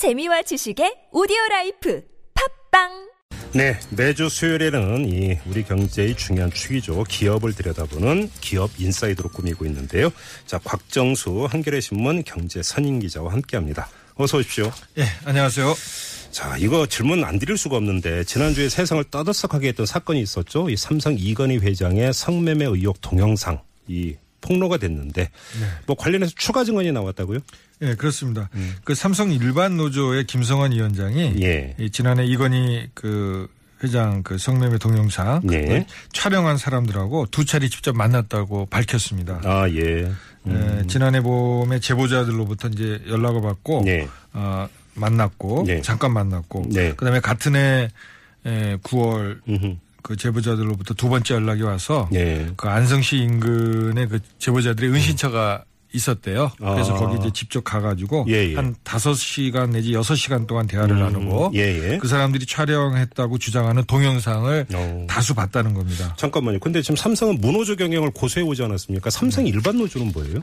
재미와 지식의 오디오 life 팟빵 네, 매주 수요일에는 이 우리 경제의 중요한 축이죠. 기업을 들여다보는 기업 인사이드로 꾸미고 있는데요. 자, 곽정수 한겨레 신문 경제 선임 기자와 함께합니다. 어서 오십시오. 예, 안녕하세요. 자, 이거 질문 안 드릴 수가 없는데 지난주에 세상을 떠들썩하게 했던 사건이 있었죠. 이 삼성 이건희 회장의 성매매 의혹 동영상 이 폭로가 됐는데 뭐 관련해서 추가 증언이 나왔다고요? 예, 그렇습니다. 그 삼성 일반 노조의 김성환 위원장이 예. 이 지난해 이건희 그 회장 그 성매매 동영상 예. 그 촬영한 사람들하고 두 차례 직접 만났다고 밝혔습니다. 아, 예. 예, 지난해 봄에 제보자들로부터 이제 연락을 받고 예. 어, 만났고 예. 잠깐 만났고 네. 그다음에 같은 해 에, 9월 음흠. 그 제보자들로부터 두 번째 연락이 와서 예. 그 안성시 인근에 그 제보자들의 은신처가 있었대요. 그래서 아. 거기 이제 직접 가가지고 예, 예. 한 다섯 시간 내지 여섯 시간 동안 대화를 나누고 예, 예. 그 사람들이 촬영했다고 주장하는 동영상을 어. 다수 봤다는 겁니다. 잠깐만요. 근데 지금 삼성은 무노조 경영을 고소해 오지 않았습니까? 삼성 일반 노조는 뭐예요? 어,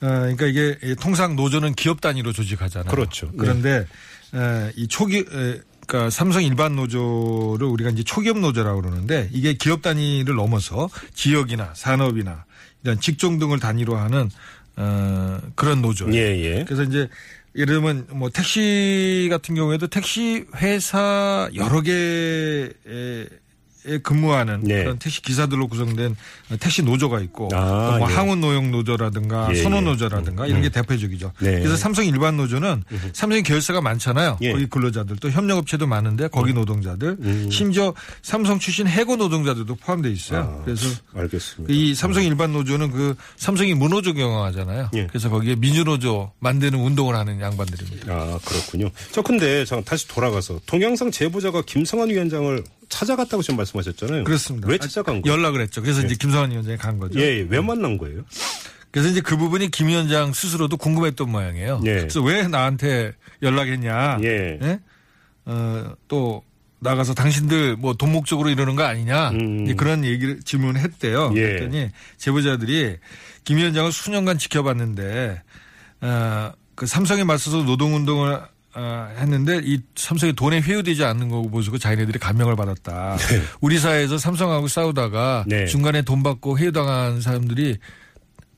그러니까 이게 이 통상 노조는 기업 단위로 조직하잖아요. 그렇죠. 그런데 에, 이 초기 에, 그러니까 삼성 일반 노조를 우리가 이제 초기업 노조라고 그러는데 이게 기업 단위를 넘어서 지역이나 산업이나 이런 직종 등을 단위로 하는 어, 그런 노조예요. 예, 예. 그래서 이제 예를 들면 뭐 택시 같은 경우에도 택시 회사 여러 에 근무하는 네. 그런 택시 기사들로 구성된 택시 노조가 있고 아, 또뭐 예. 항운 노용 노조라든가 예, 선호 예. 노조라든가 이런 게 대표적이죠. 네. 그래서 삼성 일반 노조는 삼성 계열사가 많잖아요. 예. 거기 근로자들 또 협력업체도 많은데 거기 노동자들 음. 심지어 삼성 출신 해고 노동자들도 포함되어 있어요. 아, 그래서 알겠습니다. 이 삼성 일반 노조는 그 삼성이 무노조 경영하잖아요. 예. 그래서 거기에 민주노조 만드는 운동을 하는 양반들입니다. 아, 그렇군요. 저 근데 잠깐 다시 돌아가서 동영상 제보자가 김성환 위원장을 찾아갔다고 지금 말씀하셨잖아요. 그렇습니다. 왜 찾아간 거예요? 연락을 했죠. 그래서 이제 김성환 위원장이 간 거죠. 예, 예. 왜 만난 거예요? 그래서 이제 그 부분이 김 위원장 스스로도 궁금했던 모양이에요. 예. 그래서 왜 나한테 연락했냐. 예. 예? 어, 또 나가서 당신들 뭐 돈 목적으로 이러는 거 아니냐. 음. 그런 얘기를 질문을 했대요. 예. 그랬더니 제보자들이 김 위원장을 수년간 지켜봤는데 어, 그 삼성에 맞서서 노동운동을 어, 했는데 이 삼성이 돈에 회유되지 않는 거 보시고 자기네들이 감명을 받았다. 우리 사회에서 삼성하고 싸우다가 네. 중간에 돈 받고 회유당한 사람들이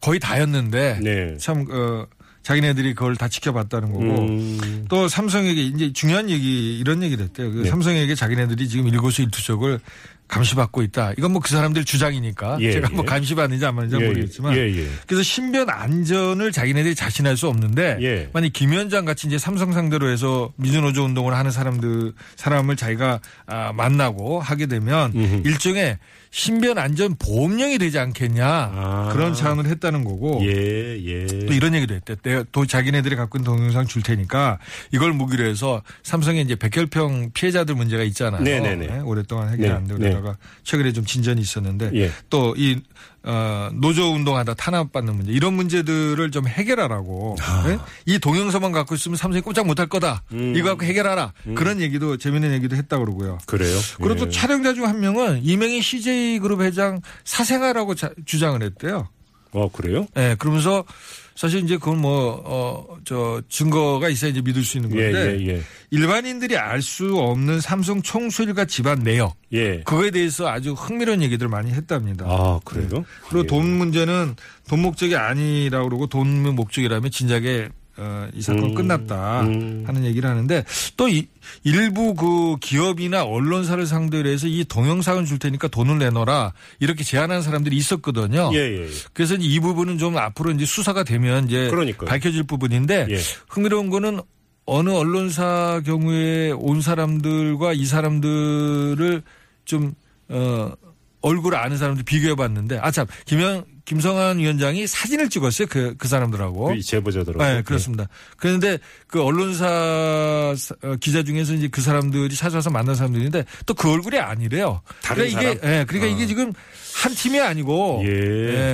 거의 다였는데 네. 참 어, 자기네들이 그걸 다 지켜봤다는 거고 음. 또 삼성에게 이제 중요한 얘기 이런 얘기를 했대요. 그 네. 삼성에게 자기네들이 지금 일거수일투족을 감시받고 있다. 이건 뭐 그 사람들 주장이니까 예, 제가 뭐 예. 감시받는지 안 받는지 예, 모르겠지만 예, 예. 그래서 신변 안전을 자기네들이 자신할 수 없는데 예. 만약 김 위원장 같이 이제 삼성 상대로 해서 민주노조 운동을 하는 사람들 사람을 자기가 아, 만나고 하게 되면 음흠. 일종의 신변 안전 보험령이 되지 않겠냐 아. 그런 차원을 했다는 거고 예, 예. 또 이런 얘기도 했대. 내가 또 자기네들이 갖고 있는 동영상 줄 테니까 이걸 무기로 해서 삼성에 이제 백혈병 피해자들 문제가 있잖아요. 네네네. 네, 오랫동안 해결 네, 안 되고 네. 그러다가 최근에 좀 진전이 있었는데 예. 또이 어, 노조 운동하다 탄압받는 문제 이런 문제들을 좀 해결하라고 아. 네? 이 동영상만 갖고 있으면 삼성이 꼼짝 못할 거다 음. 이거 갖고 해결하라 그런 얘기도 재밌는 얘기도 했다 그러고요. 그래요? 그리고 예. 또 촬영자 중 한 명은 이명희 CJ 그룹 회장 사생아라고 자- 주장을 했대요. 어, 그래요? 예, 그러면서 사실 이제 그건 뭐, 어, 저 증거가 있어야지 믿을 수 있는 예, 건데 예, 예. 일반인들이 알 수 없는 삼성 총수일가 집안 내역 예. 그거에 대해서 아주 흥미로운 얘기들을 많이 했답니다. 아, 그래요? 그리고 예. 돈 문제는 돈 목적이 아니라고 그러고 돈 목적이라면 진작에 어, 이 사건 음, 끝났다 음. 하는 얘기를 하는데 또 이, 일부 그 기업이나 언론사를 상대로 해서 이 동영상을 줄 테니까 돈을 내놔라 이렇게 제안하는 사람들이 있었거든요. 예, 예. 예. 그래서 이 부분은 좀 앞으로 이제 수사가 되면 이제 그러니까요. 밝혀질 부분인데 예. 흥미로운 거는 어느 언론사 경우에 온 사람들과 이 사람들을 좀, 어, 얼굴을 아는 사람들 비교해 봤는데, 아, 참, 김영, 김성환 위원장이 사진을 찍었어요. 그, 그 사람들하고. 그 제보자들하고. 네, 그렇습니다. 그런데 그 언론사 사- 어, 기자 중에서 이제 그 사람들이 찾아와서 만난 사람들인데 또 그 얼굴이 아니래요. 다른 그러니까 이게? 예, 그러니까 이게 지금 한 팀이 아니고, 예.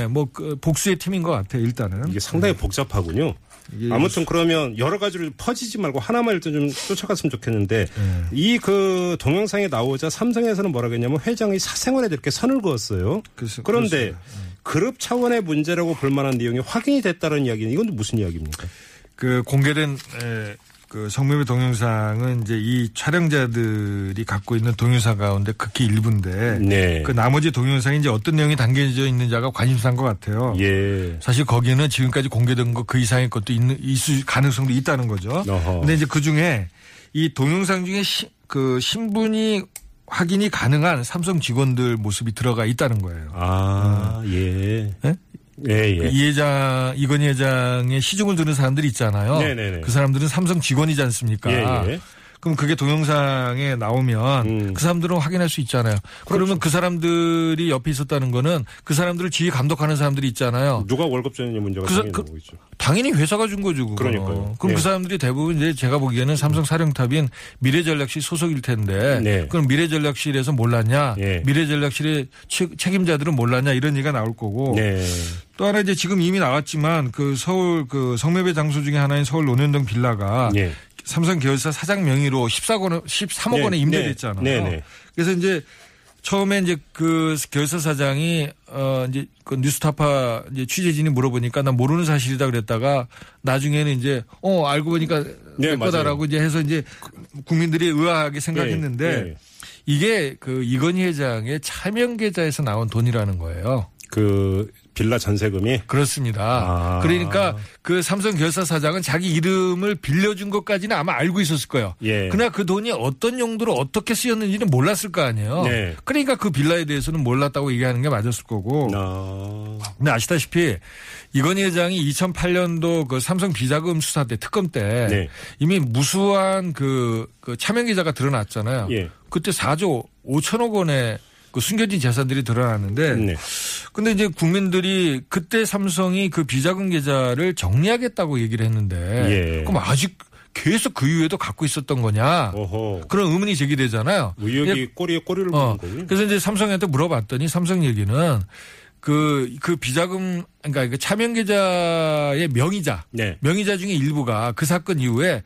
예, 뭐, 그 복수의 팀인 것 같아요, 일단은. 이게 상당히 복잡하군요. 이게 아무튼 그러면 여러 가지를 퍼지지 말고 하나만 일단 좀 쫓아갔으면 좋겠는데 네. 이그 동영상에 나오자 삼성에서는 뭐라고 했냐면 회장의 사생활에 이렇게 선을 그었어요. 그래서- 그런데 그렇습니다. 그룹 차원의 문제라고 볼 만한 내용이 확인이 됐다는 이야기는 이건 무슨 이야기입니까? 그 공개된 에, 그 성매매 동영상은 이제 이 촬영자들이 갖고 있는 동영상 가운데 극히 일부인데 네. 그 나머지 동영상이 이제 어떤 내용이 담겨져 있는지가 관심사인 것 같아요. 예. 사실 거기는 지금까지 공개된 것 그 이상의 것도 있는 있을 가능성도 있다는 거죠. 어허. 근데 이제 그 중에 이 동영상 중에 시, 그 신분이 확인이 가능한 삼성 직원들 모습이 들어가 있다는 거예요. 아, 예. 예? 예, 그 예. 이 회장, 이건희 회장의 시중을 들은 사람들이 있잖아요. 네네네. 그 사람들은 삼성 직원이지 않습니까? 예, 예. 그럼 그게 동영상에 나오면 음. 그렇죠. 그 사람들은 확인할 수 있잖아요. 그러면 그 사람들이 옆에 있었다는 거는 그 사람들을 지휘 감독하는 사람들이 있잖아요. 누가 월급 줬느냐 문제가 그 사- 생기는 그- 거고 있죠. 당연히 회사가 준 거죠. 그거는. 그러니까요. 그럼 예. 그 사람들이 대부분 이제 제가 보기에는 삼성 사령탑인 미래전략실 소속일 텐데 네. 그럼 미래전략실에서 몰랐냐? 예. 미래전략실의 채- 책임자들은 몰랐냐? 이런 얘기가 나올 거고 네. 또 하나 이제 지금 이미 나왔지만 그 서울 그 성매매 장소 중에 하나인 서울 논현동 빌라가 예. 삼성 계열사 사장 명의로 14억 원, 13억 네, 원에 네, 임대됐잖아요. 네, 네. 그래서 이제 처음에 이제 그 계열사 사장이 어 이제 그 뉴스타파 이제 취재진이 물어보니까 난 모르는 사실이다 그랬다가 나중에는 이제 어 알고 보니까 네, 내 거다라고 이제 해서 이제 국민들이 의아하게 생각했는데 예, 예. 이게 그 이건희 회장의 차명 계좌에서 나온 돈이라는 거예요. 그 빌라 전세금이 그렇습니다. 아. 그러니까 그 삼성 결사 사장은 자기 이름을 빌려준 것까지는 아마 알고 있었을 거예요. 예. 그러나 그 돈이 어떤 용도로 어떻게 쓰였는지는 몰랐을 거 아니에요. 네. 그러니까 그 빌라에 대해서는 몰랐다고 얘기하는 게 맞았을 거고. 아. 근데 아시다시피 이건희 회장이 2008년도 그 삼성 비자금 수사 때 특검 때 네. 이미 무수한 그, 그 차명 계좌가 드러났잖아요. 예. 그때 4조 5천억 원의 그 숨겨진 재산들이 드러났는데 네. 근데 이제 국민들이 그때 삼성이 그 비자금 계좌를 정리하겠다고 얘기를 했는데 예. 그럼 아직 계속 그 이후에도 갖고 있었던 거냐 오호. 그런 의문이 제기되잖아요. 의혹이 꼬리에 꼬리를 어, 무는 거군요. 그래서 이제 삼성한테 물어봤더니 삼성 얘기는 그, 그 비자금, 그러니까 그 차명 계좌의 명의자, 네. 명의자 중에 일부가 그 사건 이후에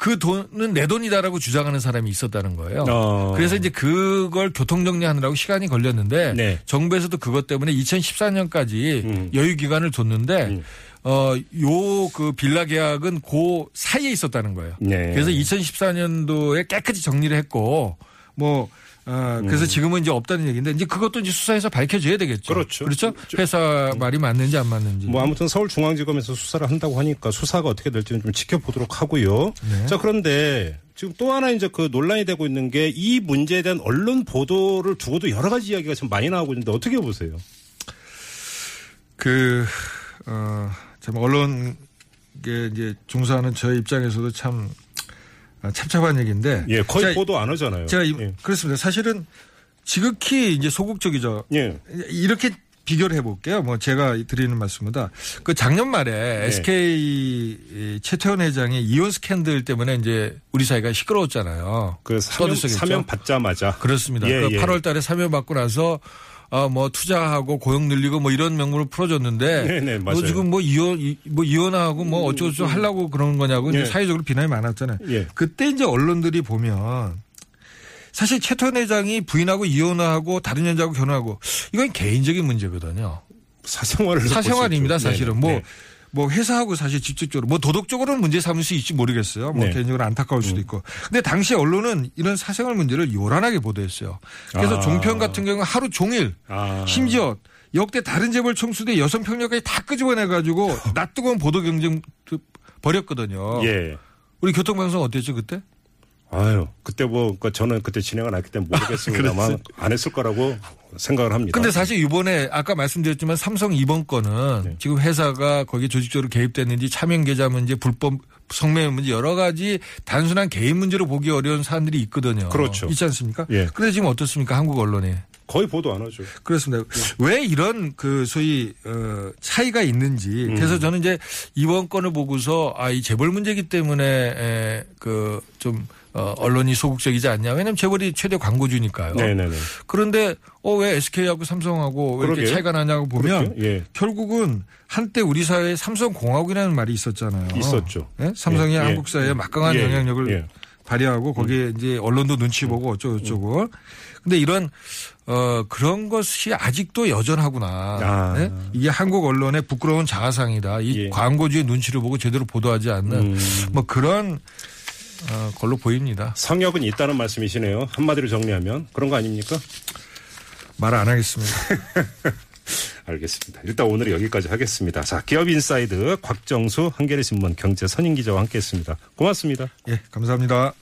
그 돈은 내 돈이다라고 주장하는 사람이 있었다는 거예요. 어. 그래서 이제 그걸 교통 정리하느라고 시간이 걸렸는데 네. 정부에서도 그것 때문에 2014년까지 음. 여유 기간을 줬는데 음. 어, 요 그 빌라 계약은 그 사이에 있었다는 거예요. 네. 그래서 2014년도에 깨끗이 정리를 했고 뭐 어, 그래서 지금은 이제 없다는 얘기인데 이제 그것도 이제 수사에서 밝혀져야 되겠죠. 그렇죠. 그렇죠. 회사 말이 맞는지 안 맞는지. 뭐 아무튼 서울중앙지검에서 수사를 한다고 하니까 수사가 어떻게 될지는 좀 지켜보도록 하고요. 네. 자 그런데 지금 또 하나 이제 그 논란이 되고 있는 게 이 문제에 대한 언론 보도를 두고도 여러 가지 이야기가 지금 많이 나오고 있는데 어떻게 보세요? 그, 어, 참, 언론에 이제 종사하는 저희 입장에서도 참 아, 참잡한 얘기인데. 예, 거의 제가, 보도 안 하잖아요. 제가 이- 예. 그렇습니다. 사실은 지극히 이제 소극적이죠. 예. 이렇게 비교를 해볼게요. 뭐 제가 드리는 말씀보다 그 작년 말에 네. SK 최태원 회장의 이혼 스캔들 때문에 이제 우리 사회가 시끄러웠잖아요. 그 사면. 사면 받자마자 그렇습니다. 예, 그 예. 8월 달에 사면 받고 나서 아, 뭐 투자하고 고용 늘리고 뭐 이런 명목으로 풀어줬는데 네, 네, 맞아요. 음, 뭐 지금 뭐 이혼 이- 뭐 이혼하고 뭐 어쩌고저쩌고 하려고 그러는 거냐고 예. 사회적으로 비난이 많았잖아요. 예. 그때 이제 언론들이 보면 사실 최태원 회장이 부인하고 이혼하고 다른 여자하고 결혼하고 이건 개인적인 문제거든요. 사생활을 사생활입니다, 볼수 있죠. 사실은. 네, 뭐, 네. 뭐 회사하고 사실 직접적으로 뭐 도덕적으로는 문제 삼을 수 있지 모르겠어요. 뭐 네. 음. 개인적으로 안타까울 수도 있고. 근데 당시 언론은 이런 사생활 문제를 요란하게 보도했어요. 그래서 아. 종편 같은 경우는 하루 종일 아. 심지어 역대 다른 재벌 총수대 여성 평력까지 다 끄집어내 가지고 낯 뜨거운 보도 경쟁 벌였거든요. 예. 우리 교통방송 어땠죠 그때? 아유, 그때 뭐, 그 저는 그때 진행을 안 했기 때문에 모르겠습니다만 안 했을 거라고 생각을 합니다. 근데 사실 이번에 아까 말씀드렸지만 삼성 이번 건은 네. 지금 회사가 거기에 조직적으로 개입됐는지 차명 계좌 문제, 불법 성매매 문제 여러 가지 단순한 개인 문제로 보기 어려운 사안들이 있거든요. 그렇죠. 있지 않습니까? 예. 그런데 지금 어떻습니까? 한국 언론이. 거의 보도 안 하죠. 그렇습니다. 네. 왜 이런 그 소위 어 차이가 있는지 음. 그래서 저는 이제 이번 건을 보고서 아 이 재벌 문제이기 때문에 그좀 어, 언론이 소극적이지 않냐. 왜냐하면 재벌이 최대 광고주니까요. 네네네. 그런데 어 왜 SK하고 삼성하고 왜 이렇게 그러게요. 차이가 나냐고 보면 그렇죠? 예. 결국은 한때 우리 사회에 삼성공화국이라는 말이 있었잖아요. 있었죠. 예? 삼성이 예, 예. 한국 사회에 막강한 예, 영향력을 예. 발휘하고 거기에 이제 언론도 눈치 보고 어쩌고 저쩌고. 근데 이런 어 그런 것이 아직도 여전하구나. 아. 예? 이게 한국 언론의 부끄러운 자아상이다. 이 예. 광고주의 눈치를 보고 제대로 보도하지 않는 음. 뭐 그런 어, 걸로 보입니다. 성역은 있다는 말씀이시네요. 한마디로 정리하면 그런 거 아닙니까? 말 안 하겠습니다. 알겠습니다. 일단 오늘 여기까지 하겠습니다. 자, 기업 인사이드 곽정수 한겨레 신문 경제 선임 기자와 함께했습니다. 고맙습니다. 예, 감사합니다.